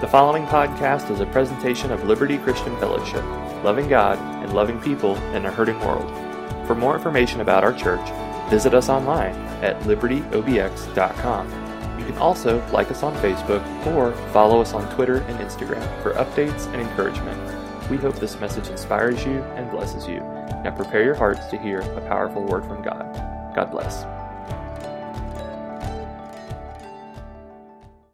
The following podcast is a presentation of Liberty Christian Fellowship, loving God and loving people in a hurting world. For more information about our church, visit us online at libertyobx.com. You can also like us on Facebook or follow us on Twitter and Instagram for updates and encouragement. We hope this message inspires you and blesses you. Now prepare your hearts to hear a powerful word from God. God bless.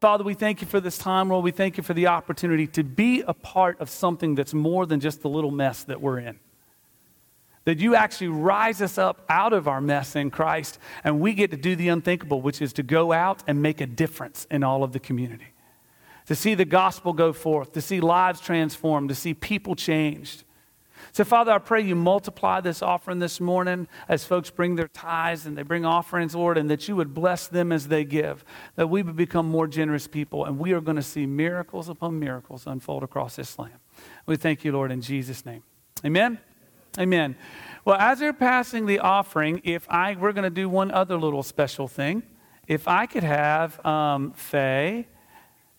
Father, we thank you for this time, Lord. We thank you for the opportunity to be a part of something that's more than just the little mess that we're in. That you actually rise us up out of our mess in Christ, and we get to do the unthinkable, which is to go out and make a difference in all of the community. To see the gospel go forth, to see lives transformed, to see people changed. So, Father, I pray you multiply this offering this morning as folks bring their tithes and they bring offerings, Lord, and that you would bless them as they give, that we would become more generous people, and we are going to see miracles upon miracles unfold across this land. We thank you, Lord, in Jesus' name. Amen. Amen. Well, as they're passing the offering, if I we're going to do one other little special thing. If I could have um, Faye,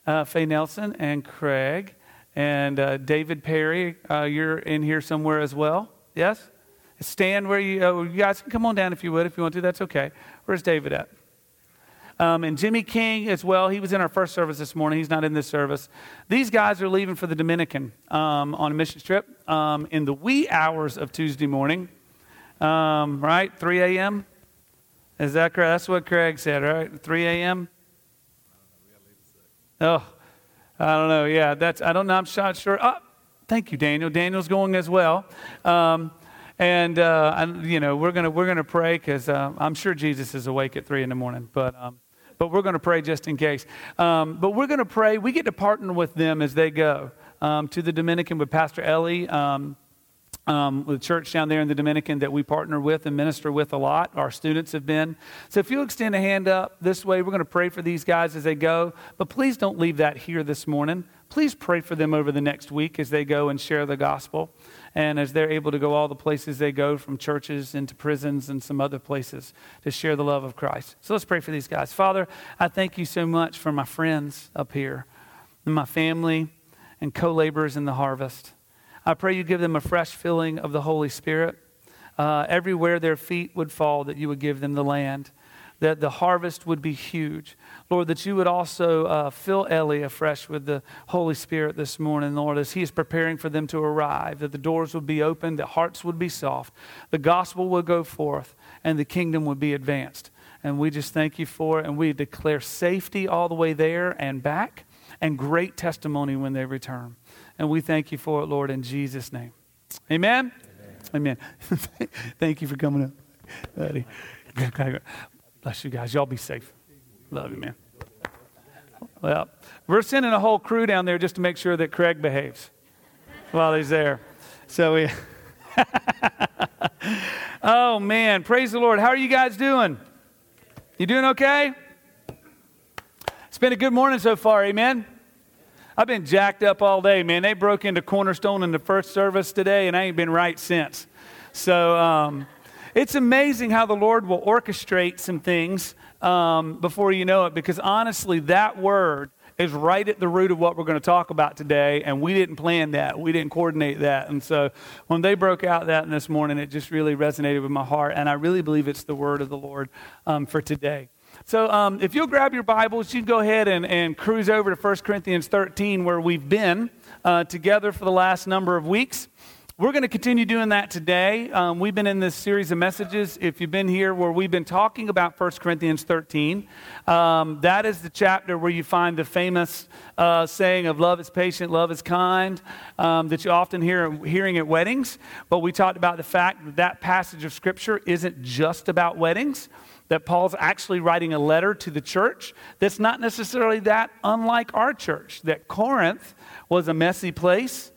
uh, Faye Nelson, and Craig and uh, David Perry, uh, you're in here somewhere as well. Yes? Stand where you, uh, you guys can come on down if you would, if you want to. That's okay. Where's David at? Um, and Jimmy King as well. He was in our first service this morning. He's not in this service. These guys are leaving for the Dominican um, on a mission trip um, in the wee hours of Tuesday morning. Um, right? 3 a.m.? Is that correct? That's what Craig said, right? 3 a.m.? Oh, I don't know. Yeah, that's, I don't know. I'm not sure. Oh, thank you, Daniel. Daniel's going as well. Um, and, uh, I, you know, we're going to we're gonna pray because uh, I'm sure Jesus is awake at 3 in the morning. But, um, but we're going to pray just in case. Um, but we're going to pray. We get to partner with them as they go um, to the Dominican with Pastor Ellie. Um, the church down there in the Dominican that we partner with and minister with a lot. Our students have been. So if you'll extend a hand up this way, we're going to pray for these guys as they go. But please don't leave that here this morning. Please pray for them over the next week as they go and share the gospel and as they're able to go all the places they go from churches into prisons and some other places to share the love of Christ. So let's pray for these guys. Father, I thank you so much for my friends up here and my family and co laborers in the harvest. I pray you give them a fresh filling of the Holy Spirit. Uh, everywhere their feet would fall, that you would give them the land, that the harvest would be huge. Lord, that you would also uh, fill Ellie afresh with the Holy Spirit this morning, Lord, as he is preparing for them to arrive, that the doors would be opened, that hearts would be soft, the gospel would go forth, and the kingdom would be advanced. And we just thank you for it, and we declare safety all the way there and back, and great testimony when they return. And we thank you for it, Lord, in Jesus' name. Amen? Amen. Amen. thank you for coming up, buddy. Bless you guys. Y'all be safe. Love you, man. Well, we're sending a whole crew down there just to make sure that Craig behaves while he's there. So we. oh, man. Praise the Lord. How are you guys doing? You doing okay? It's been a good morning so far. Amen. I've been jacked up all day, man. They broke into Cornerstone in the first service today, and I ain't been right since. So um, it's amazing how the Lord will orchestrate some things um, before you know it, because honestly, that word is right at the root of what we're going to talk about today, and we didn't plan that. We didn't coordinate that. And so when they broke out that this morning, it just really resonated with my heart, and I really believe it's the word of the Lord um, for today. So um, if you'll grab your Bibles, you can go ahead and, and cruise over to 1 Corinthians 13, where we've been uh, together for the last number of weeks. We're going to continue doing that today. Um, we've been in this series of messages, if you've been here, where we've been talking about 1 Corinthians 13. Um, that is the chapter where you find the famous uh, saying of love is patient, love is kind, um, that you often hear hearing at weddings. But we talked about the fact that that passage of Scripture isn't just about weddings that Paul's actually writing a letter to the church that's not necessarily that unlike our church, that Corinth was a messy place,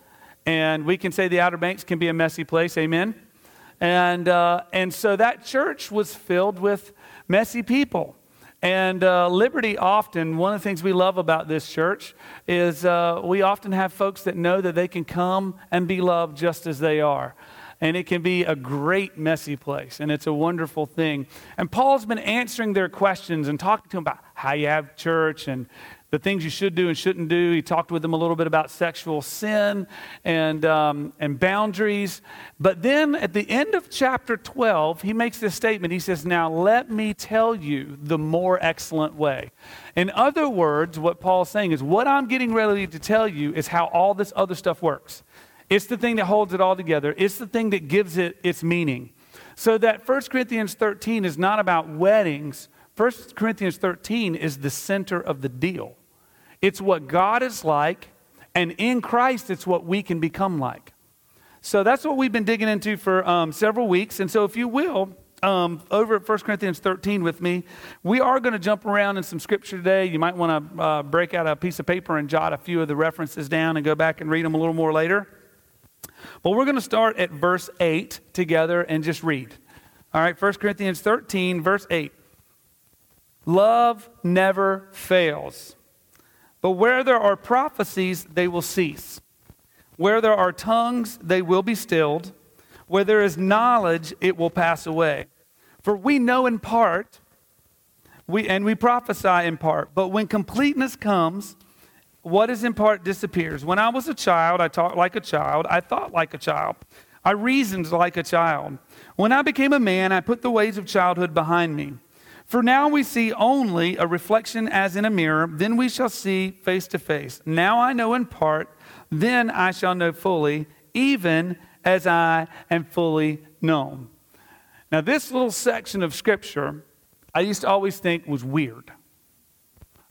and we can say the Outer Banks can be a messy place, amen? And, uh, and so that church was filled with messy people. And uh, Liberty often, one of the things we love about this church is uh, we often have folks that know that they can come and be loved just as they are. And it can be a great messy place, and it's a wonderful thing. And Paul's been answering their questions and talking to them about how you have church and the things you should do and shouldn't do. He talked with them a little bit about sexual sin and, um, and boundaries. But then at the end of chapter 12, he makes this statement. He says, Now let me tell you the more excellent way. In other words, what Paul's saying is, What I'm getting ready to tell you is how all this other stuff works. It's the thing that holds it all together, it's the thing that gives it its meaning. So that 1 Corinthians 13 is not about weddings. 1 Corinthians 13 is the center of the deal. It's what God is like, and in Christ, it's what we can become like. So that's what we've been digging into for um, several weeks. And so, if you will, um, over at 1 Corinthians 13 with me, we are going to jump around in some scripture today. You might want to uh, break out a piece of paper and jot a few of the references down and go back and read them a little more later. But we're going to start at verse 8 together and just read. All right, 1 Corinthians 13, verse 8. Love never fails. But where there are prophecies, they will cease. Where there are tongues, they will be stilled. Where there is knowledge, it will pass away. For we know in part, we, and we prophesy in part. But when completeness comes, what is in part disappears. When I was a child, I talked like a child. I thought like a child. I reasoned like a child. When I became a man, I put the ways of childhood behind me. For now we see only a reflection as in a mirror, then we shall see face to face. Now I know in part, then I shall know fully, even as I am fully known. Now, this little section of scripture, I used to always think was weird.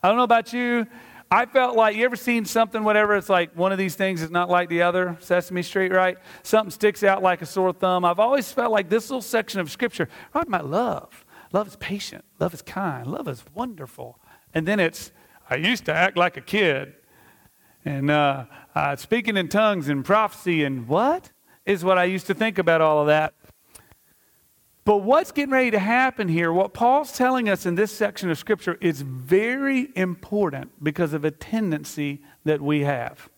I don't know about you. I felt like you ever seen something, whatever, it's like one of these things is not like the other, Sesame Street, right? Something sticks out like a sore thumb. I've always felt like this little section of scripture, right, my love. Love is patient. Love is kind. Love is wonderful. And then it's, I used to act like a kid. And uh, uh, speaking in tongues and prophecy and what is what I used to think about all of that. But what's getting ready to happen here, what Paul's telling us in this section of Scripture, is very important because of a tendency that we have.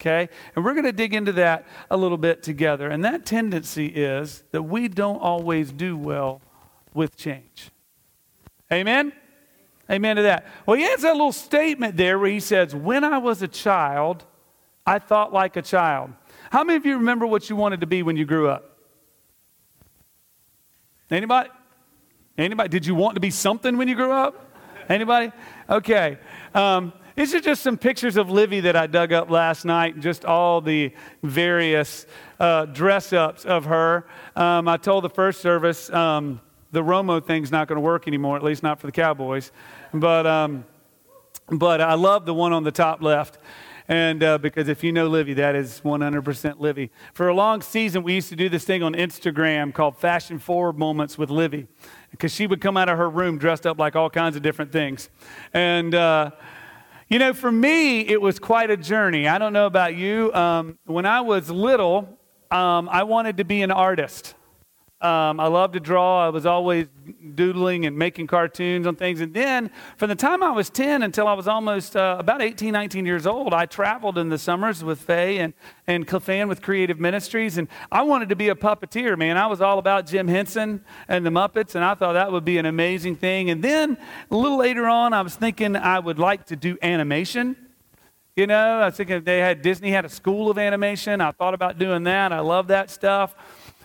Okay? And we're going to dig into that a little bit together. And that tendency is that we don't always do well with change. Amen? Amen to that. Well, he has that little statement there where he says, When I was a child, I thought like a child. How many of you remember what you wanted to be when you grew up? Anybody? Anybody? Did you want to be something when you grew up? Anybody? Okay. Um, these are just some pictures of Livy that I dug up last night, just all the various uh, dress ups of her. Um, I told the first service, um, the Romo thing's not going to work anymore, at least not for the Cowboys. But, um, but I love the one on the top left. And uh, because if you know Livy, that is 100% Livy. For a long season, we used to do this thing on Instagram called Fashion Forward Moments with Livy. Because she would come out of her room dressed up like all kinds of different things. And, uh, you know, for me, it was quite a journey. I don't know about you. Um, when I was little, um, I wanted to be an artist. Um, I love to draw. I was always doodling and making cartoons on things. And then, from the time I was 10 until I was almost uh, about 18, 19 years old, I traveled in the summers with Faye and, and Clefan with Creative Ministries. And I wanted to be a puppeteer, man. I was all about Jim Henson and the Muppets, and I thought that would be an amazing thing. And then, a little later on, I was thinking I would like to do animation. You know, I was thinking they had Disney had a school of animation. I thought about doing that. I love that stuff.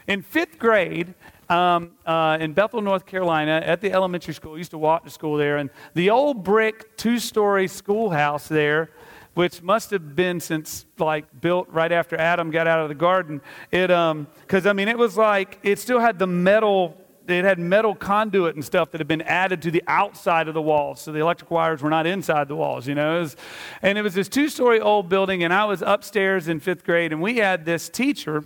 In fifth grade, um, uh, in Bethel, North Carolina, at the elementary school, I used to walk to school there, and the old brick two story schoolhouse there, which must have been since like built right after Adam got out of the garden. It, because um, I mean, it was like, it still had the metal it had metal conduit and stuff that had been added to the outside of the walls. So the electric wires were not inside the walls, you know. It was, and it was this two story old building, and I was upstairs in fifth grade, and we had this teacher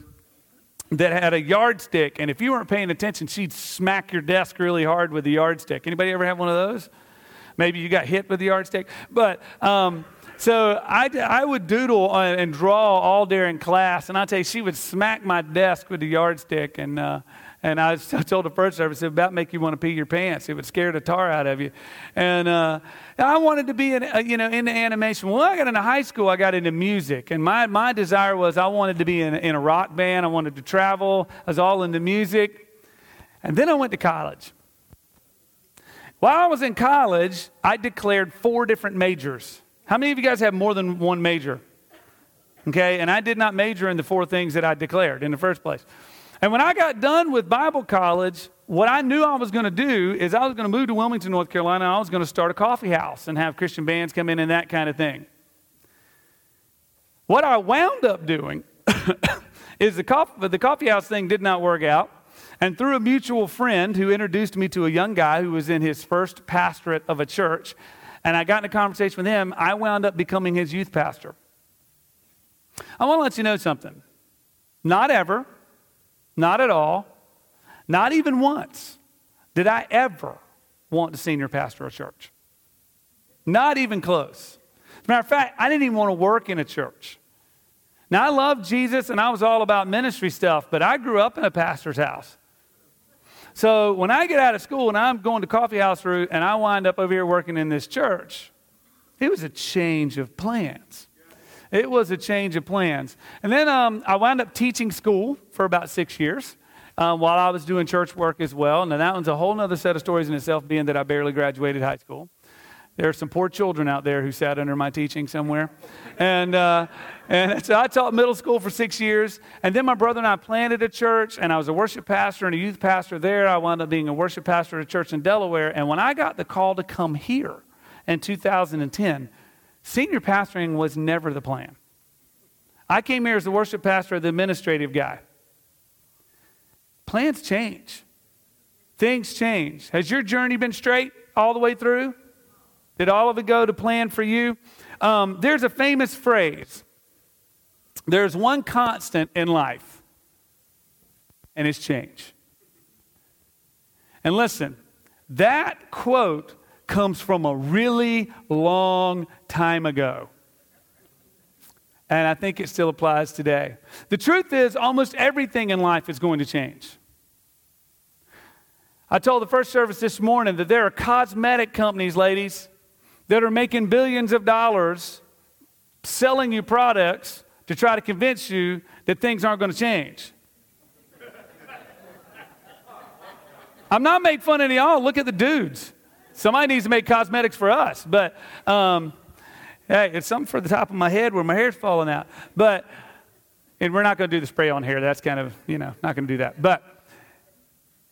that had a yardstick, and if you weren't paying attention, she'd smack your desk really hard with the yardstick. Anybody ever have one of those? Maybe you got hit with the yardstick, but. Um, so I, I would doodle and draw all during class, and I tell you, she would smack my desk with the yardstick, and uh, And I, I told the first service, it about make you want to pee your pants. It would scare the tar out of you. And uh, I wanted to be, in, uh, you know, into animation. When I got into high school, I got into music. And my, my desire was I wanted to be in, in a rock band. I wanted to travel. I was all into music. And then I went to college. While I was in college, I declared four different majors. How many of you guys have more than one major? Okay, and I did not major in the four things that I declared in the first place. And when I got done with Bible college, what I knew I was going to do is I was going to move to Wilmington, North Carolina. I was going to start a coffee house and have Christian bands come in and that kind of thing. What I wound up doing is the coffee, the coffee house thing did not work out. And through a mutual friend who introduced me to a young guy who was in his first pastorate of a church, and I got in a conversation with him, I wound up becoming his youth pastor. I want to let you know something. Not ever, not at all, not even once did I ever want to senior pastor a church. Not even close. As a matter of fact, I didn't even want to work in a church. Now, I love Jesus and I was all about ministry stuff, but I grew up in a pastor's house. So when I get out of school and I'm going to coffee house route and I wind up over here working in this church, it was a change of plans. It was a change of plans. And then um, I wound up teaching school for about six years. Um, while I was doing church work as well. And that one's a whole other set of stories in itself, being that I barely graduated high school. There are some poor children out there who sat under my teaching somewhere. And, uh, and so I taught middle school for six years. And then my brother and I planted a church, and I was a worship pastor and a youth pastor there. I wound up being a worship pastor at a church in Delaware. And when I got the call to come here in 2010, senior pastoring was never the plan. I came here as the worship pastor, the administrative guy. Plans change, things change. Has your journey been straight all the way through? Did all of it go to plan for you? Um, there's a famous phrase there's one constant in life, and it's change. And listen, that quote comes from a really long time ago. And I think it still applies today. The truth is, almost everything in life is going to change. I told the first service this morning that there are cosmetic companies, ladies, that are making billions of dollars selling you products to try to convince you that things aren't going to change. I'm not making fun of y'all. Look at the dudes. Somebody needs to make cosmetics for us. But um, hey, it's something for the top of my head where my hair's falling out. But, and we're not going to do the spray on hair. That's kind of, you know, not going to do that. But,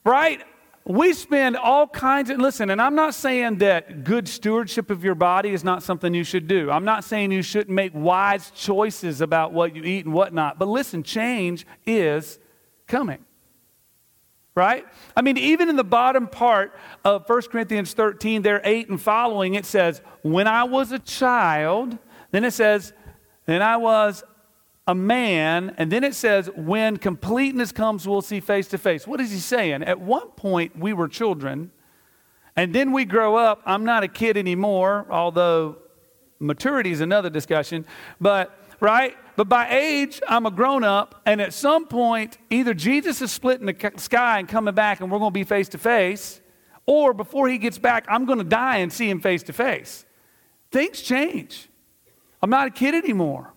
right? we spend all kinds of, listen, and I'm not saying that good stewardship of your body is not something you should do. I'm not saying you shouldn't make wise choices about what you eat and whatnot. But listen, change is coming. Right? I mean, even in the bottom part of 1 Corinthians 13, there 8 and following, it says, When I was a child, then it says, Then I was a man, and then it says, when completeness comes, we'll see face to face. What is he saying? At one point, we were children, and then we grow up. I'm not a kid anymore, although maturity is another discussion, but right? But by age, I'm a grown up, and at some point, either Jesus is splitting the sky and coming back, and we're going to be face to face, or before he gets back, I'm going to die and see him face to face. Things change. I'm not a kid anymore.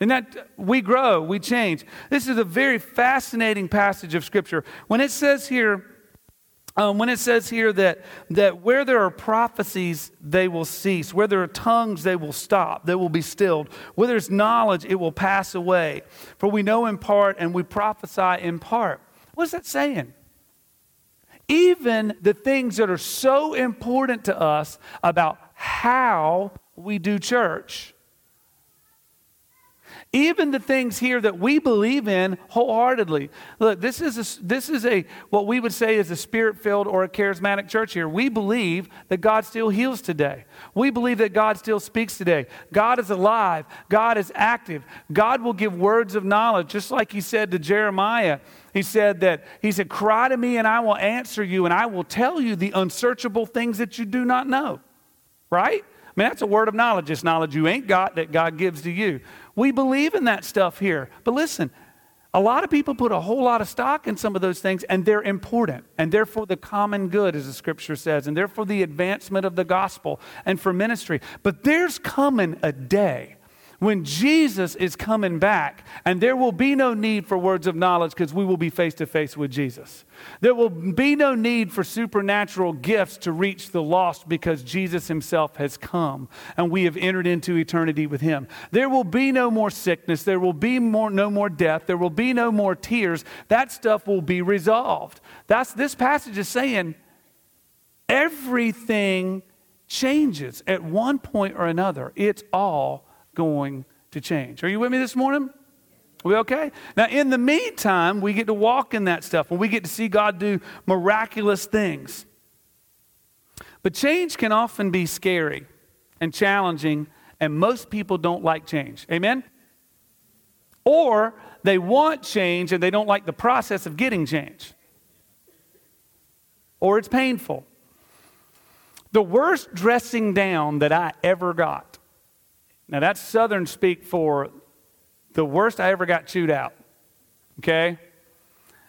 And that we grow, we change. This is a very fascinating passage of Scripture. When it says here, um, when it says here that, that where there are prophecies, they will cease. Where there are tongues, they will stop. They will be stilled. Where there's knowledge, it will pass away. For we know in part and we prophesy in part. What is that saying? Even the things that are so important to us about how we do church even the things here that we believe in wholeheartedly. Look, this is a, this is a what we would say is a spirit-filled or a charismatic church here. We believe that God still heals today. We believe that God still speaks today. God is alive. God is active. God will give words of knowledge, just like he said to Jeremiah. He said that he said, "Cry to me and I will answer you and I will tell you the unsearchable things that you do not know." Right? I mean, that's a word of knowledge. It's knowledge you ain't got that God gives to you. We believe in that stuff here. But listen, A lot of people put a whole lot of stock in some of those things, and they're important, and they're the common good, as the scripture says, and they're the advancement of the gospel and for ministry. But there's coming a day when Jesus is coming back, and there will be no need for words of knowledge because we will be face to face with Jesus. There will be no need for supernatural gifts to reach the lost because Jesus himself has come and we have entered into eternity with him. There will be no more sickness. There will be more, no more death. There will be no more tears. That stuff will be resolved. That's, this passage is saying everything changes at one point or another. It's all going to change. Are you with me this morning? We okay? Now, in the meantime, we get to walk in that stuff and we get to see God do miraculous things. But change can often be scary and challenging, and most people don't like change. Amen? Or they want change and they don't like the process of getting change. Or it's painful. The worst dressing down that I ever got now, that's Southern speak for the worst I ever got chewed out, okay?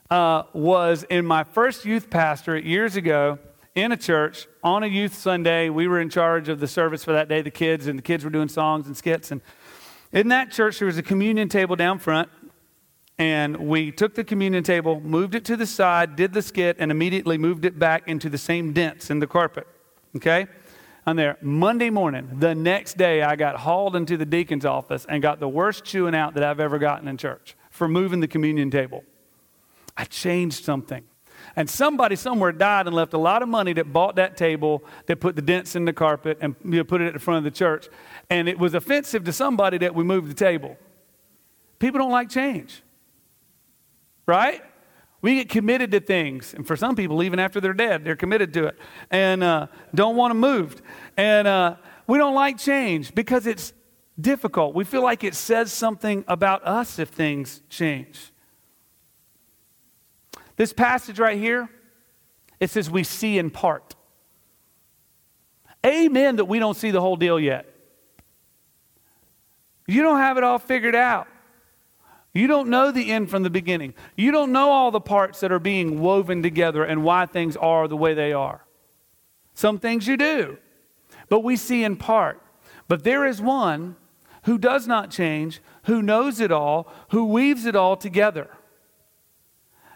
Uh, was in my first youth pastorate years ago in a church on a youth Sunday. We were in charge of the service for that day, the kids, and the kids were doing songs and skits. And in that church, there was a communion table down front. And we took the communion table, moved it to the side, did the skit, and immediately moved it back into the same dents in the carpet. Okay? I'm there. Monday morning, the next day, I got hauled into the deacon's office and got the worst chewing out that I've ever gotten in church for moving the communion table. I changed something. And somebody somewhere died and left a lot of money that bought that table, that put the dents in the carpet and you know, put it at the front of the church. And it was offensive to somebody that we moved the table. People don't like change, right? We get committed to things. And for some people, even after they're dead, they're committed to it and uh, don't want to move. And uh, we don't like change because it's difficult. We feel like it says something about us if things change. This passage right here, it says we see in part. Amen that we don't see the whole deal yet. You don't have it all figured out. You don't know the end from the beginning. You don't know all the parts that are being woven together and why things are the way they are. Some things you do, but we see in part. But there is one who does not change, who knows it all, who weaves it all together.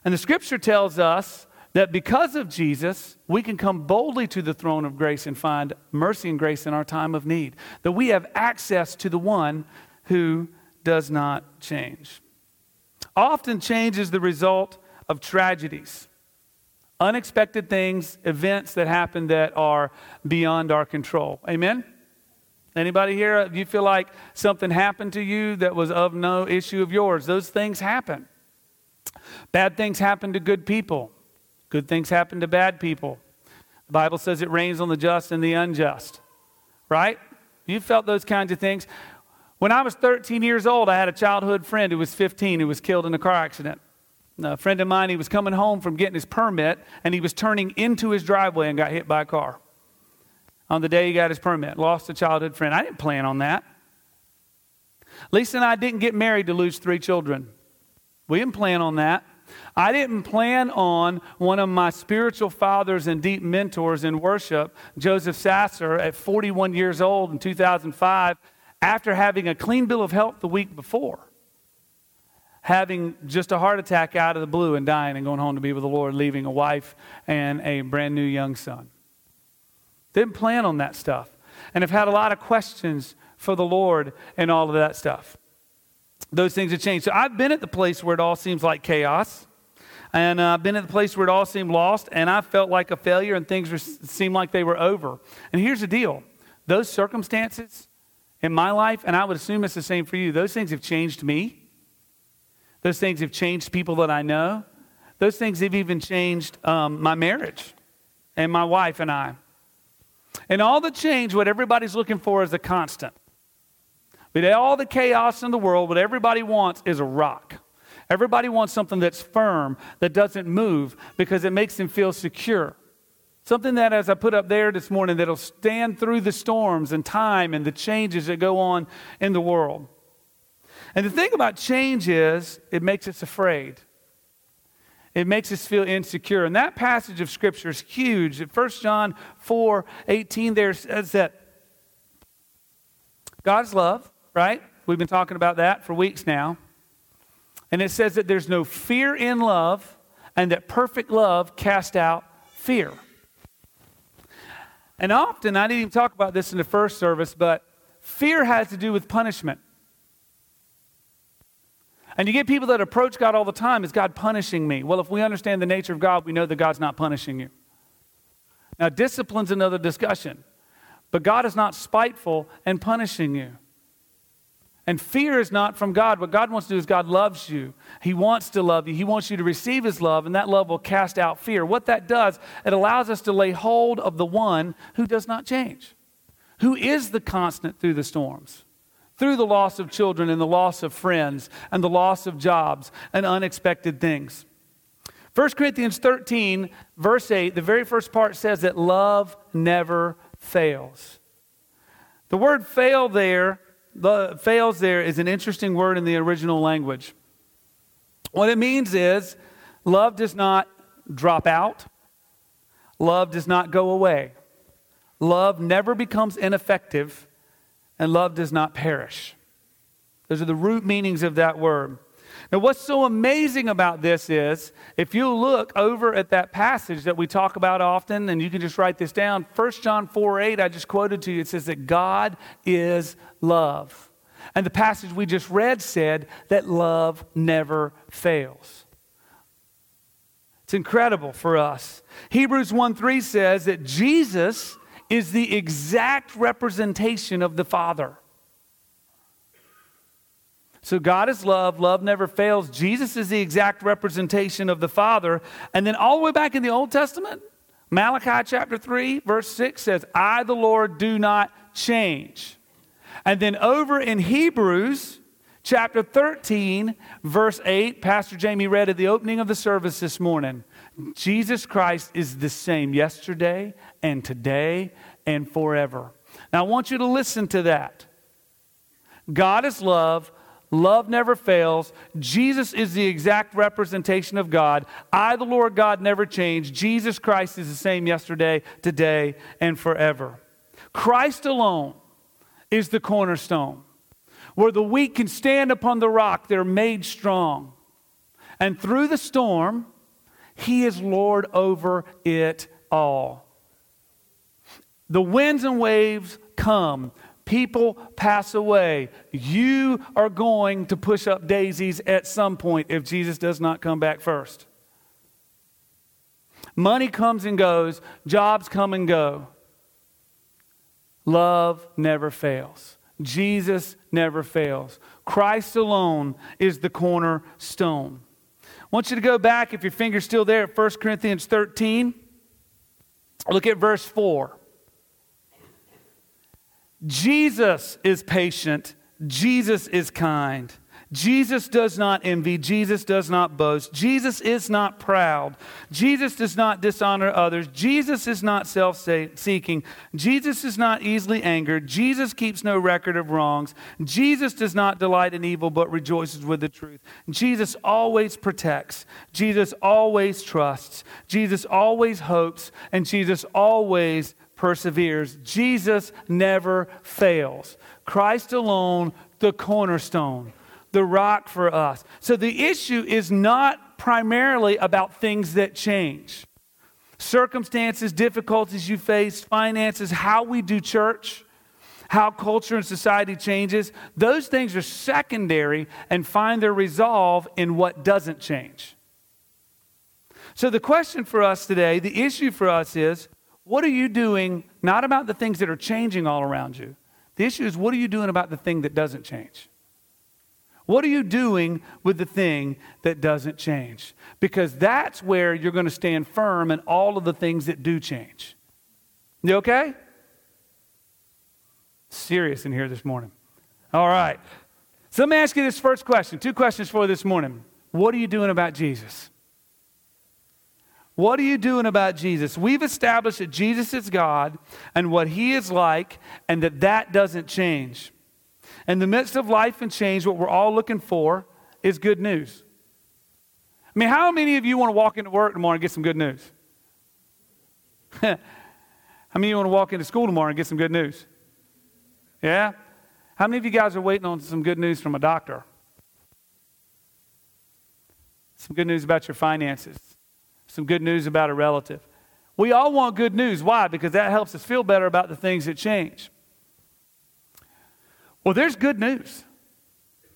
And the scripture tells us that because of Jesus, we can come boldly to the throne of grace and find mercy and grace in our time of need. That we have access to the one who does not change often change is the result of tragedies, unexpected things, events that happen that are beyond our control. Amen? Anybody here, uh, you feel like something happened to you that was of no issue of yours? Those things happen. Bad things happen to good people. Good things happen to bad people. The Bible says it rains on the just and the unjust. Right? You felt those kinds of things. When I was 13 years old, I had a childhood friend who was 15 who was killed in a car accident. A friend of mine, he was coming home from getting his permit and he was turning into his driveway and got hit by a car. On the day he got his permit, lost a childhood friend. I didn't plan on that. Lisa and I didn't get married to lose three children. We didn't plan on that. I didn't plan on one of my spiritual fathers and deep mentors in worship, Joseph Sasser, at 41 years old in 2005, after having a clean bill of health the week before, having just a heart attack out of the blue and dying and going home to be with the Lord, leaving a wife and a brand new young son. Didn't plan on that stuff. And have had a lot of questions for the Lord and all of that stuff. Those things have changed. So I've been at the place where it all seems like chaos. And uh, I've been at the place where it all seemed lost, and I felt like a failure, and things were, seemed like they were over. And here's the deal those circumstances in my life, and I would assume it's the same for you, those things have changed me. Those things have changed people that I know. Those things have even changed um, my marriage and my wife and I. And all the change, what everybody's looking for is a constant. But all the chaos in the world, what everybody wants is a rock. Everybody wants something that's firm, that doesn't move, because it makes them feel secure. Something that, as I put up there this morning, that'll stand through the storms and time and the changes that go on in the world. And the thing about change is it makes us afraid. It makes us feel insecure. And that passage of Scripture is huge. 1 John 4 18 there says that God's love, right? We've been talking about that for weeks now. And it says that there's no fear in love, and that perfect love casts out fear. And often, I didn't even talk about this in the first service, but fear has to do with punishment. And you get people that approach God all the time, is God punishing me? Well, if we understand the nature of God, we know that God's not punishing you. Now, discipline's another discussion, but God is not spiteful and punishing you. And fear is not from God. What God wants to do is God loves you. He wants to love you. He wants you to receive His love, and that love will cast out fear. What that does, it allows us to lay hold of the one who does not change, who is the constant through the storms through the loss of children and the loss of friends and the loss of jobs and unexpected things. 1 Corinthians 13, verse 8, the very first part says that love never fails. The word fail there, the fails there is an interesting word in the original language. What it means is love does not drop out, love does not go away, love never becomes ineffective and love does not perish. Those are the root meanings of that word. Now, what's so amazing about this is if you look over at that passage that we talk about often, and you can just write this down 1 John 4 8, I just quoted to you, it says that God is love. And the passage we just read said that love never fails. It's incredible for us. Hebrews 1 3 says that Jesus is the exact representation of the Father. So God is love, love never fails. Jesus is the exact representation of the Father. And then all the way back in the Old Testament, Malachi chapter 3, verse 6 says, I, the Lord, do not change. And then over in Hebrews chapter 13, verse 8, Pastor Jamie read at the opening of the service this morning. Jesus Christ is the same yesterday and today and forever. Now, I want you to listen to that. God is love. Love never fails. Jesus is the exact representation of God. I, the Lord God, never change. Jesus Christ is the same yesterday, today, and forever. Christ alone is the cornerstone. Where the weak can stand upon the rock, they're made strong. And through the storm, He is Lord over it all. The winds and waves come. People pass away. You are going to push up daisies at some point if Jesus does not come back first. Money comes and goes, jobs come and go. Love never fails. Jesus never fails. Christ alone is the cornerstone. I want you to go back, if your finger's still there, at 1 Corinthians 13. Look at verse 4. Jesus is patient. Jesus is kind. Jesus does not envy. Jesus does not boast. Jesus is not proud. Jesus does not dishonor others. Jesus is not self seeking. Jesus is not easily angered. Jesus keeps no record of wrongs. Jesus does not delight in evil but rejoices with the truth. Jesus always protects. Jesus always trusts. Jesus always hopes. And Jesus always perseveres. Jesus never fails. Christ alone, the cornerstone, the rock for us. So the issue is not primarily about things that change. Circumstances, difficulties you face, finances, how we do church, how culture and society changes, those things are secondary and find their resolve in what doesn't change. So, the question for us today, the issue for us is what are you doing, not about the things that are changing all around you? The issue is, what are you doing about the thing that doesn't change? What are you doing with the thing that doesn't change? Because that's where you're going to stand firm in all of the things that do change. You okay? Serious in here this morning. All right. So let me ask you this first question. Two questions for this morning. What are you doing about Jesus? What are you doing about Jesus? We've established that Jesus is God and what he is like, and that that doesn't change. In the midst of life and change, what we're all looking for is good news. I mean, how many of you want to walk into work tomorrow and get some good news? how many of you want to walk into school tomorrow and get some good news? Yeah? How many of you guys are waiting on some good news from a doctor? Some good news about your finances. Some good news about a relative. We all want good news. Why? Because that helps us feel better about the things that change. Well, there's good news.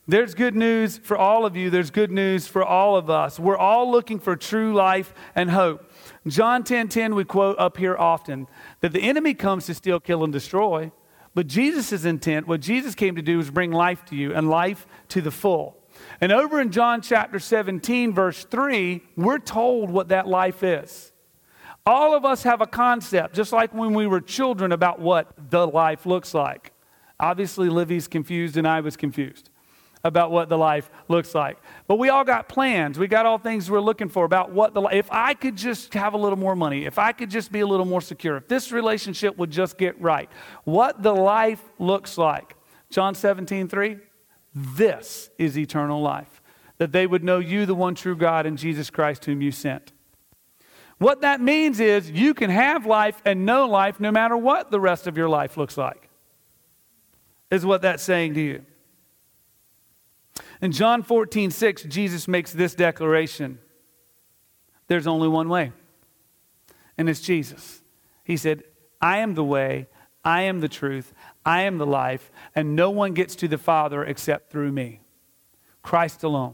There's good news for all of you. There's good news for all of us. We're all looking for true life and hope. John 10:10 10, 10, we quote up here often that the enemy comes to steal, kill and destroy, but Jesus' intent, what Jesus came to do is bring life to you and life to the full. And over in John chapter 17 verse 3, we're told what that life is. All of us have a concept, just like when we were children, about what the life looks like. Obviously, Livy's confused and I was confused about what the life looks like. But we all got plans. We got all things we're looking for about what the if I could just have a little more money, if I could just be a little more secure, if this relationship would just get right. What the life looks like. John 17, 3. This is eternal life. That they would know you, the one true God, and Jesus Christ, whom you sent. What that means is you can have life and know life no matter what the rest of your life looks like, is what that's saying to you. In John 14, 6, Jesus makes this declaration There's only one way, and it's Jesus. He said, I am the way, I am the truth, I am the life, and no one gets to the Father except through me. Christ alone.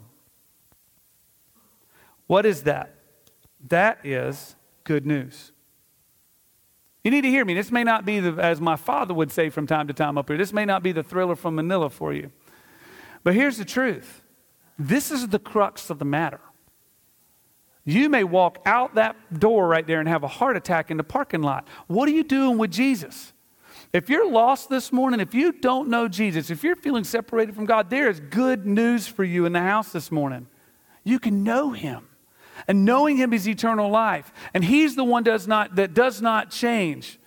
What is that? That is good news. You need to hear me. This may not be, the, as my father would say from time to time up here, this may not be the thriller from Manila for you. But here's the truth this is the crux of the matter. You may walk out that door right there and have a heart attack in the parking lot. What are you doing with Jesus? If you're lost this morning, if you don't know Jesus, if you're feeling separated from God, there is good news for you in the house this morning. You can know Him. And knowing him is eternal life. And he's the one does not, that does not change.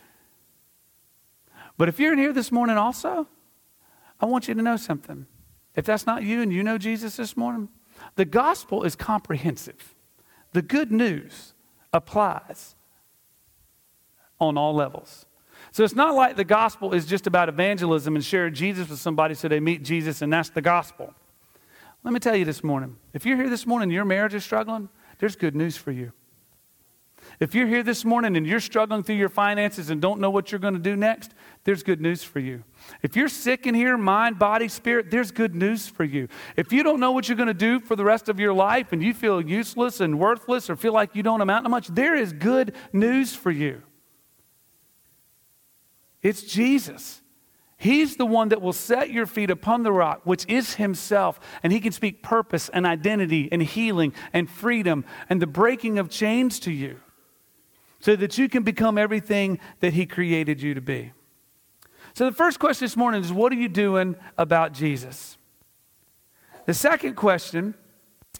But if you're in here this morning also, I want you to know something. If that's not you and you know Jesus this morning, the gospel is comprehensive. The good news applies on all levels. So it's not like the gospel is just about evangelism and sharing Jesus with somebody so they meet Jesus and that's the gospel. Let me tell you this morning if you're here this morning and your marriage is struggling, there's good news for you. If you're here this morning and you're struggling through your finances and don't know what you're going to do next, there's good news for you. If you're sick in here, mind, body, spirit, there's good news for you. If you don't know what you're going to do for the rest of your life and you feel useless and worthless or feel like you don't amount to much, there is good news for you. It's Jesus. He's the one that will set your feet upon the rock, which is Himself. And He can speak purpose and identity and healing and freedom and the breaking of chains to you so that you can become everything that He created you to be. So, the first question this morning is what are you doing about Jesus? The second question,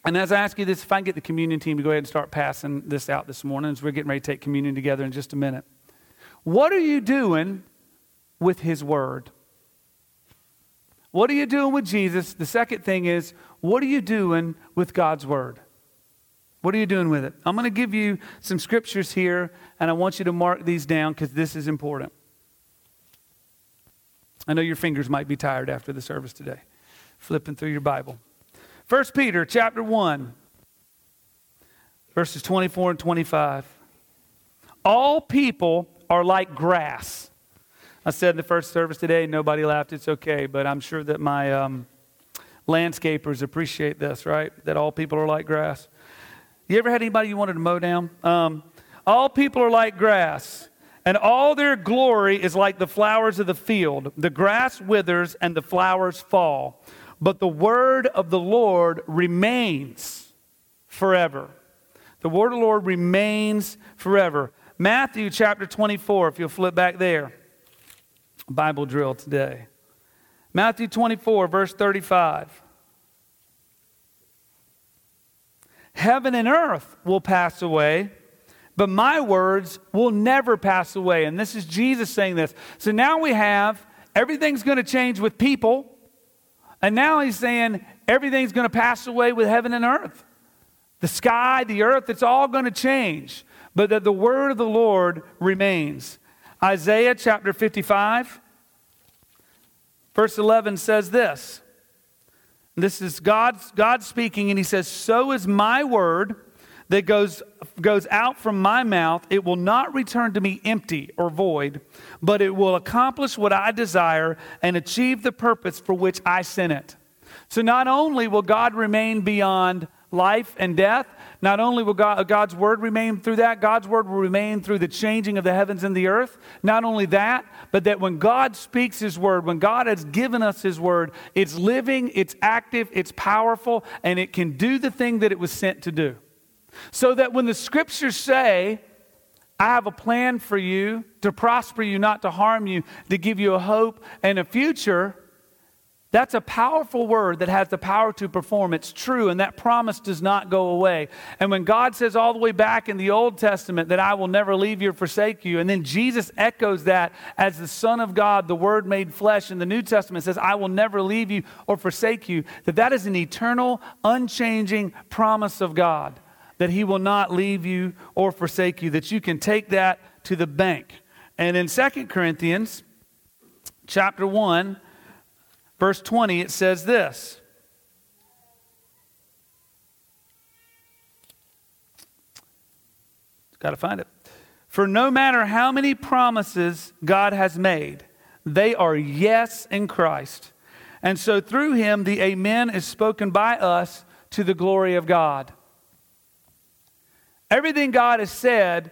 and as I ask you this, if I can get the communion team to go ahead and start passing this out this morning as we're getting ready to take communion together in just a minute. What are you doing with His Word. What are you doing with Jesus? The second thing is, what are you doing with God's Word? What are you doing with it? I'm going to give you some scriptures here, and I want you to mark these down because this is important. I know your fingers might be tired after the service today, flipping through your Bible. 1 Peter chapter 1, verses 24 and 25. All people are like grass I said in the first service today, nobody laughed. It's okay, but I'm sure that my um, landscapers appreciate this, right? That all people are like grass. You ever had anybody you wanted to mow down? Um, all people are like grass, and all their glory is like the flowers of the field. The grass withers and the flowers fall, but the word of the Lord remains forever. The word of the Lord remains forever. Matthew chapter 24, if you'll flip back there. Bible drill today. Matthew 24, verse 35. Heaven and earth will pass away, but my words will never pass away. And this is Jesus saying this. So now we have everything's going to change with people, And now he's saying everything's going to pass away with heaven and earth. The sky, the earth, it's all going to change, but that the word of the Lord remains. Isaiah chapter 55, verse 11 says this. This is God, God speaking, and he says, So is my word that goes, goes out from my mouth. It will not return to me empty or void, but it will accomplish what I desire and achieve the purpose for which I sent it. So not only will God remain beyond life and death, not only will God, God's word remain through that, God's word will remain through the changing of the heavens and the earth. Not only that, but that when God speaks his word, when God has given us his word, it's living, it's active, it's powerful, and it can do the thing that it was sent to do. So that when the scriptures say, I have a plan for you to prosper you, not to harm you, to give you a hope and a future, that's a powerful word that has the power to perform. It's true, and that promise does not go away. And when God says all the way back in the Old Testament that I will never leave you or forsake you, and then Jesus echoes that as the Son of God, the Word made flesh in the New Testament says, I will never leave you or forsake you, that that is an eternal, unchanging promise of God, that He will not leave you or forsake you, that you can take that to the bank. And in 2 Corinthians chapter 1, verse 20, it says this. Got to find it. For no matter how many promises God has made, they are yes in Christ. And so through him, the Amen is spoken by us to the glory of God. Everything God has said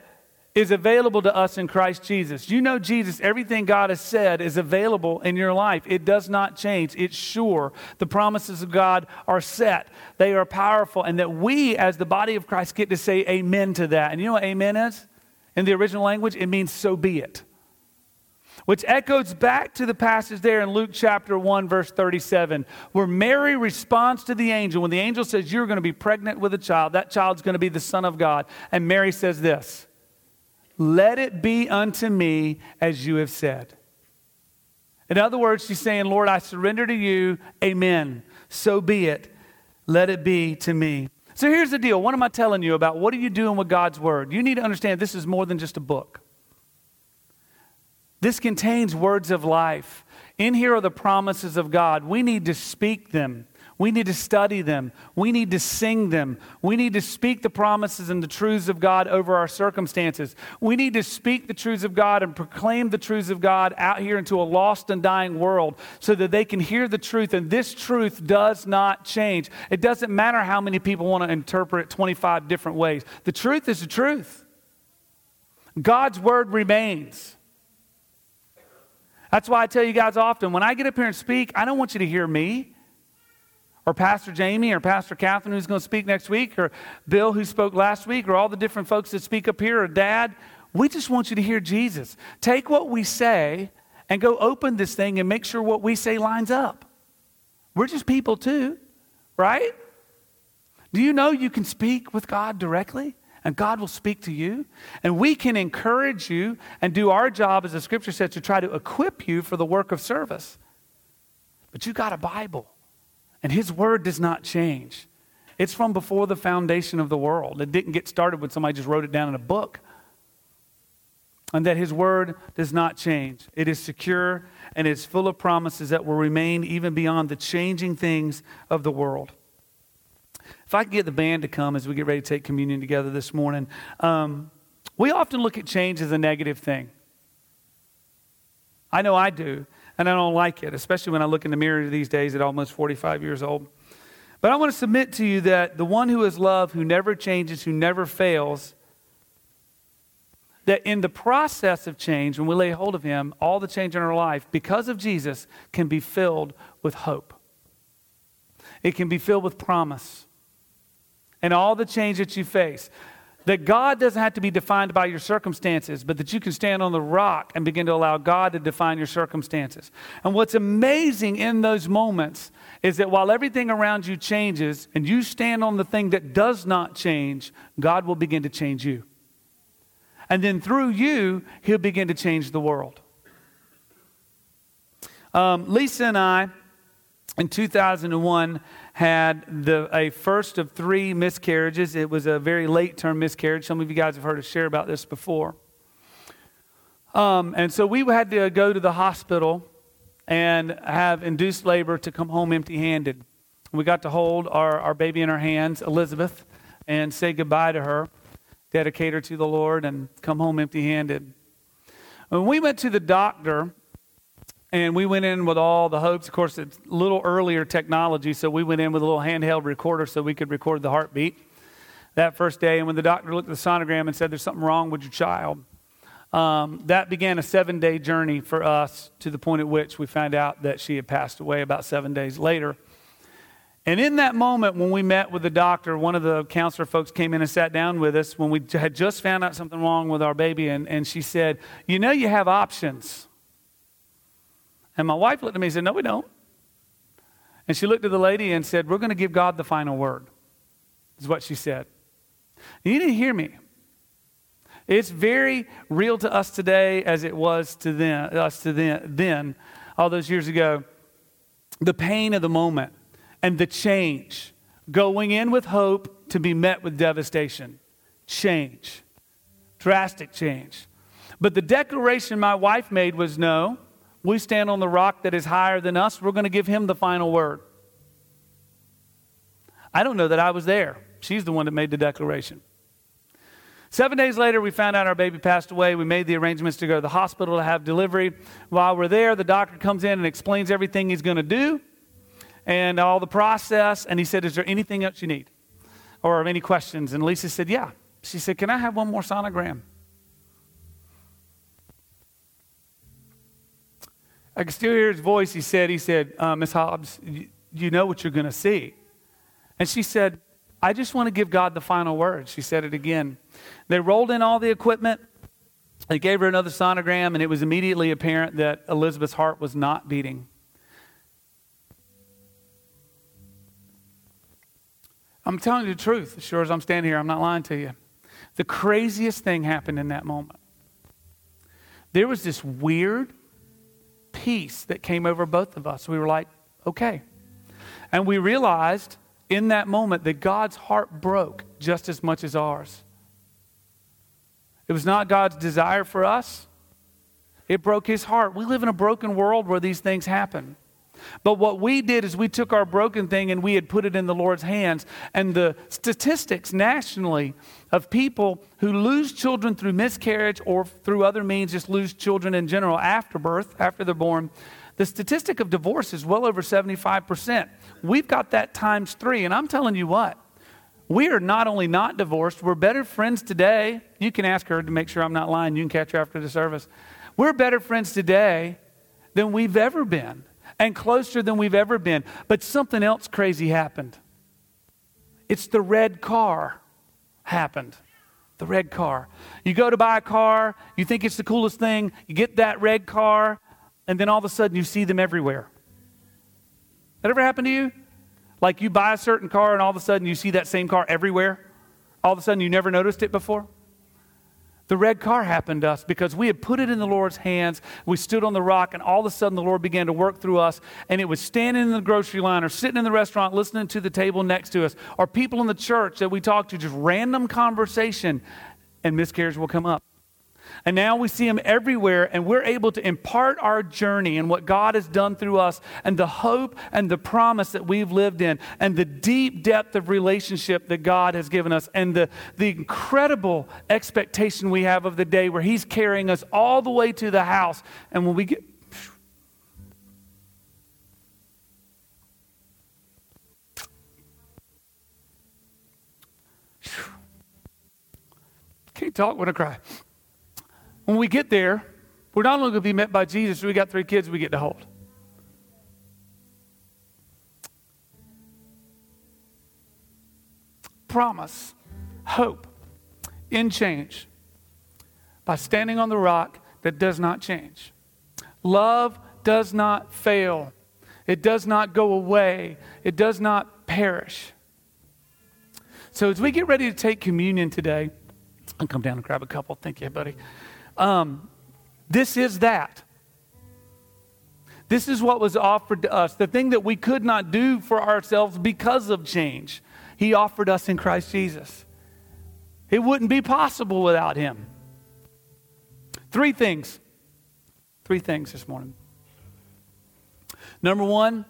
is available to us in Christ Jesus. You know, Jesus, everything God has said is available in your life. It does not change, it's sure. The promises of God are set, they are powerful, and that we, as the body of Christ, get to say amen to that. And you know what amen is? In the original language, it means so be it. Which echoes back to the passage there in Luke chapter 1, verse 37, where Mary responds to the angel. When the angel says, You're going to be pregnant with a child, that child's going to be the Son of God. And Mary says this let it be unto me as you have said. In other words, she's saying, Lord, I surrender to you. Amen. So be it. Let it be to me. So here's the deal. What am I telling you about? What are you doing with God's word? You need to understand this is more than just a book. This contains words of life. In here are the promises of God. We need to speak them. We need to study them. We need to sing them. We need to speak the promises and the truths of God over our circumstances. We need to speak the truths of God and proclaim the truths of God out here into a lost and dying world so that they can hear the truth. And this truth does not change. It doesn't matter how many people want to interpret it 25 different ways. The truth is the truth. God's word remains. That's why I tell you guys often when I get up here and speak, I don't want you to hear me or Pastor Jamie or Pastor Catherine who's going to speak next week or Bill who spoke last week or all the different folks that speak up here or dad. We just want you to hear Jesus. Take what we say and go open this thing and make sure what we say lines up. We're just people too, right? Do you know you can speak with God directly? And God will speak to you. And we can encourage you and do our job, as the scripture says, to try to equip you for the work of service. But you got a Bible. And his word does not change. It's from before the foundation of the world. It didn't get started when somebody just wrote it down in a book. And that his word does not change. It is secure and it's full of promises that will remain even beyond the changing things of the world. If I could get the band to come as we get ready to take communion together this morning, um, we often look at change as a negative thing. I know I do and I don't like it, especially when I look in the mirror these days at almost 45 years old. But I want to submit to you that the one who is love, who never changes, who never fails, that in the process of change, when we lay hold of him, all the change in our life, because of Jesus, can be filled with hope. It can be filled with promise. And all the change that you face. That God doesn't have to be defined by your circumstances, but that you can stand on the rock and begin to allow God to define your circumstances. And what's amazing in those moments is that while everything around you changes and you stand on the thing that does not change, God will begin to change you. And then through you, He'll begin to change the world. Um, Lisa and I in 2001 had the, a first of three miscarriages. It was a very late term miscarriage. Some of you guys have heard us share about this before. Um, and so we had to go to the hospital and have induced labor to come home empty handed. We got to hold our, our baby in our hands, Elizabeth, and say goodbye to her, dedicate her to the Lord, and come home empty handed. When we went to the doctor, and we went in with all the hopes. Of course, it's a little earlier technology, so we went in with a little handheld recorder so we could record the heartbeat that first day. And when the doctor looked at the sonogram and said, There's something wrong with your child, um, that began a seven day journey for us to the point at which we found out that she had passed away about seven days later. And in that moment, when we met with the doctor, one of the counselor folks came in and sat down with us when we had just found out something wrong with our baby. And, and she said, You know, you have options. And my wife looked at me and said, No, we don't. And she looked at the lady and said, We're going to give God the final word, is what she said. And you didn't hear me. It's very real to us today as it was to them, us to then, then, all those years ago. The pain of the moment and the change, going in with hope to be met with devastation. Change, drastic change. But the declaration my wife made was no, we stand on the rock that is higher than us. We're going to give him the final word. I don't know that I was there. She's the one that made the declaration. Seven days later, we found out our baby passed away. We made the arrangements to go to the hospital to have delivery. While we're there, the doctor comes in and explains everything he's going to do and all the process. And he said, Is there anything else you need? Or any questions? And Lisa said, Yeah. She said, Can I have one more sonogram? I can still hear his voice. He said, he said, uh, Miss Hobbs, you, you know what you're going to see. And she said, I just want to give God the final word. She said it again. They rolled in all the equipment. They gave her another sonogram, and it was immediately apparent that Elizabeth's heart was not beating. I'm telling you the truth. As sure as I'm standing here, I'm not lying to you. The craziest thing happened in that moment. There was this weird peace that came over both of us. We were like, okay. And we realized in that moment that God's heart broke just as much as ours. It was not God's desire for us, it broke his heart. We live in a broken world where these things happen. But what we did is we took our broken thing and we had put it in the Lord's hands. And the statistics nationally of people who lose children through miscarriage or through other means, just lose children in general after birth, after they're born, the statistic of divorce is well over 75%. We've got that times three. And I'm telling you what, we are not only not divorced, we're better friends today. You can ask her to make sure I'm not lying. You can catch her after the service. We're better friends today than we've ever been and closer than we've ever been. But something else crazy happened. It's the red car happened. The red car. You go to buy a car, you think it's the coolest thing, you get that red car, and then all of a sudden you see them everywhere. That ever happened to you? Like you buy a certain car and all of a sudden you see that same car everywhere? All of a sudden you never noticed it before? The red car happened to us because we had put it in the Lord's hands. We stood on the rock, and all of a sudden the Lord began to work through us. And it was standing in the grocery line or sitting in the restaurant listening to the table next to us, or people in the church that we talked to, just random conversation, and miscarriage will come up. And now we see him everywhere, and we're able to impart our journey and what God has done through us, and the hope and the promise that we've lived in, and the deep depth of relationship that God has given us, and the, the incredible expectation we have of the day where He's carrying us all the way to the house. And when we get Can't talk when I cry. When we get there, we're not only going to be met by Jesus, we got three kids we get to hold. Promise, hope, in change by standing on the rock that does not change. Love does not fail, it does not go away, it does not perish. So, as we get ready to take communion today, I'll come down and grab a couple. Thank you, buddy. Um, this is that. This is what was offered to us, the thing that we could not do for ourselves because of change. He offered us in Christ Jesus. It wouldn't be possible without Him. Three things. Three things this morning. Number one,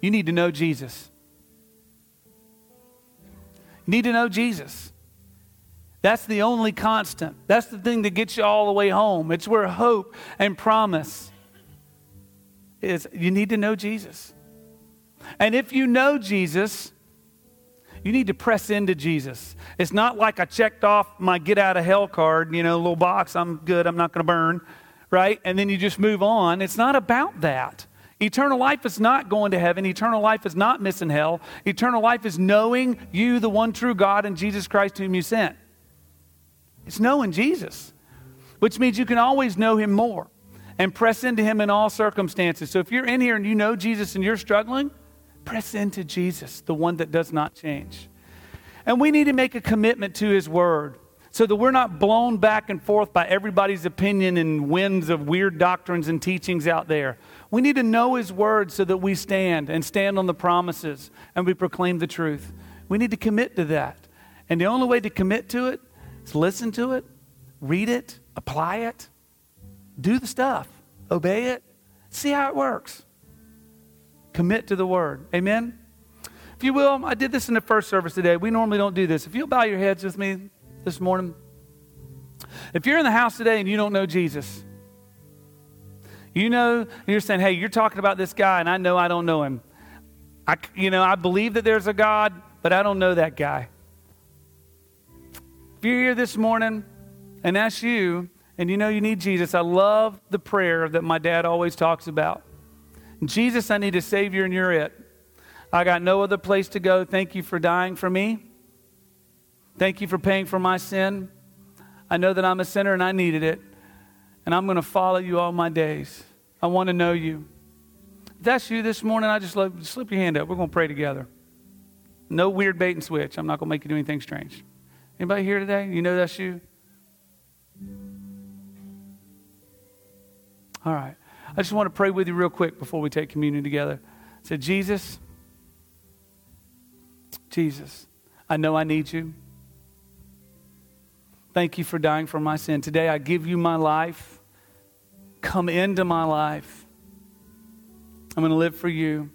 you need to know Jesus. You need to know Jesus. That's the only constant. That's the thing that gets you all the way home. It's where hope and promise is. You need to know Jesus. And if you know Jesus, you need to press into Jesus. It's not like I checked off my get out of hell card, you know, little box, I'm good, I'm not going to burn, right? And then you just move on. It's not about that. Eternal life is not going to heaven. Eternal life is not missing hell. Eternal life is knowing you, the one true God, and Jesus Christ, whom you sent. It's knowing Jesus, which means you can always know him more and press into him in all circumstances. So if you're in here and you know Jesus and you're struggling, press into Jesus, the one that does not change. And we need to make a commitment to his word so that we're not blown back and forth by everybody's opinion and winds of weird doctrines and teachings out there. We need to know his word so that we stand and stand on the promises and we proclaim the truth. We need to commit to that. And the only way to commit to it is listen to it, read it, apply it, do the stuff, obey it, see how it works. Commit to the word. Amen? If you will, I did this in the first service today. We normally don't do this. If you'll bow your heads with me this morning. If you're in the house today and you don't know Jesus, you know, you're saying, hey, you're talking about this guy, and I know I don't know him. I, you know, I believe that there's a God, but I don't know that guy. If you're here this morning and that's you, and you know you need Jesus, I love the prayer that my dad always talks about. Jesus, I need a Savior, and you're it. I got no other place to go. Thank you for dying for me. Thank you for paying for my sin. I know that I'm a sinner and I needed it. And I'm going to follow you all my days. I want to know you. If that's you this morning, I just love, slip your hand up. We're going to pray together. No weird bait and switch. I'm not going to make you do anything strange. Anybody here today? You know that's you? All right. I just want to pray with you real quick before we take communion together. Said, Jesus, Jesus, I know I need you. Thank you for dying for my sin. Today I give you my life. Come into my life. I'm going to live for you.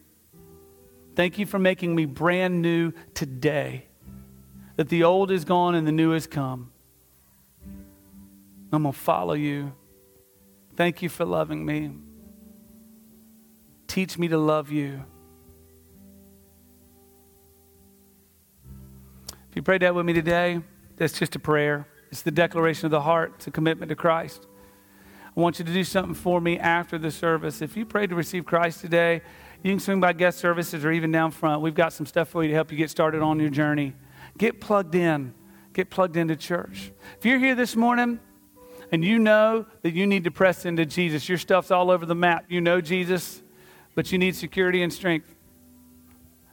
Thank you for making me brand new today. That the old is gone and the new has come. I'm going to follow you. Thank you for loving me. Teach me to love you. If you prayed that with me today, that's just a prayer. It's the declaration of the heart, it's a commitment to Christ. I want you to do something for me after the service. If you prayed to receive Christ today, you can swing by guest services or even down front. We've got some stuff for you to help you get started on your journey. Get plugged in. Get plugged into church. If you're here this morning and you know that you need to press into Jesus, your stuff's all over the map. You know Jesus, but you need security and strength.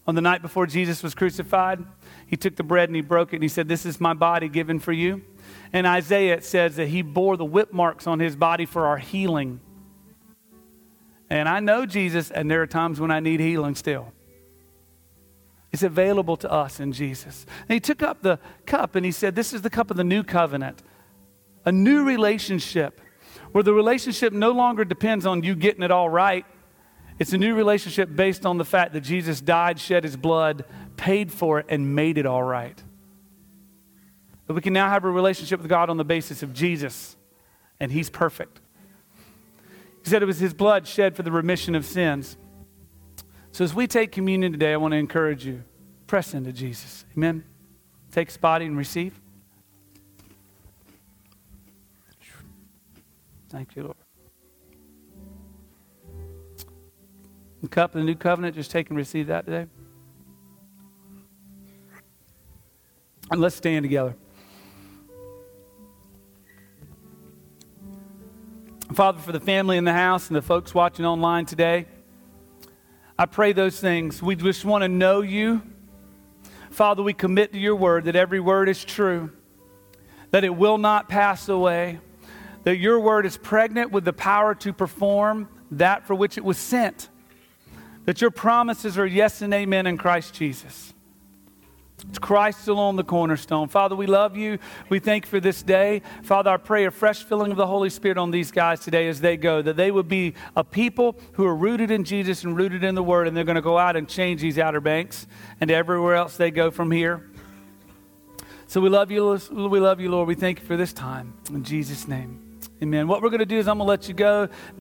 On the night before Jesus was crucified, he took the bread and he broke it and he said, This is my body given for you. And Isaiah, says that he bore the whip marks on his body for our healing. And I know Jesus, and there are times when I need healing still. It's available to us in Jesus. And he took up the cup and he said, This is the cup of the new covenant, a new relationship where the relationship no longer depends on you getting it all right. It's a new relationship based on the fact that Jesus died, shed his blood, paid for it, and made it all right. That we can now have a relationship with God on the basis of Jesus, and He's perfect. He said it was His blood shed for the remission of sins. So as we take communion today, I want to encourage you press into Jesus. Amen. Take his body and receive. Thank you, Lord. The cup of the new covenant, just take and receive that today. And let's stand together. Father, for the family in the house and the folks watching online today, I pray those things. We just want to know you. Father, we commit to your word that every word is true, that it will not pass away, that your word is pregnant with the power to perform that for which it was sent. That your promises are yes and amen in Christ Jesus. It's Christ alone the cornerstone. Father, we love you. We thank you for this day. Father, I pray a fresh filling of the Holy Spirit on these guys today as they go, that they would be a people who are rooted in Jesus and rooted in the Word, and they're going to go out and change these Outer Banks and everywhere else they go from here. So we love you, we love you, Lord. We thank you for this time. In Jesus' name. Amen. What we're going to do is I'm going to let you go.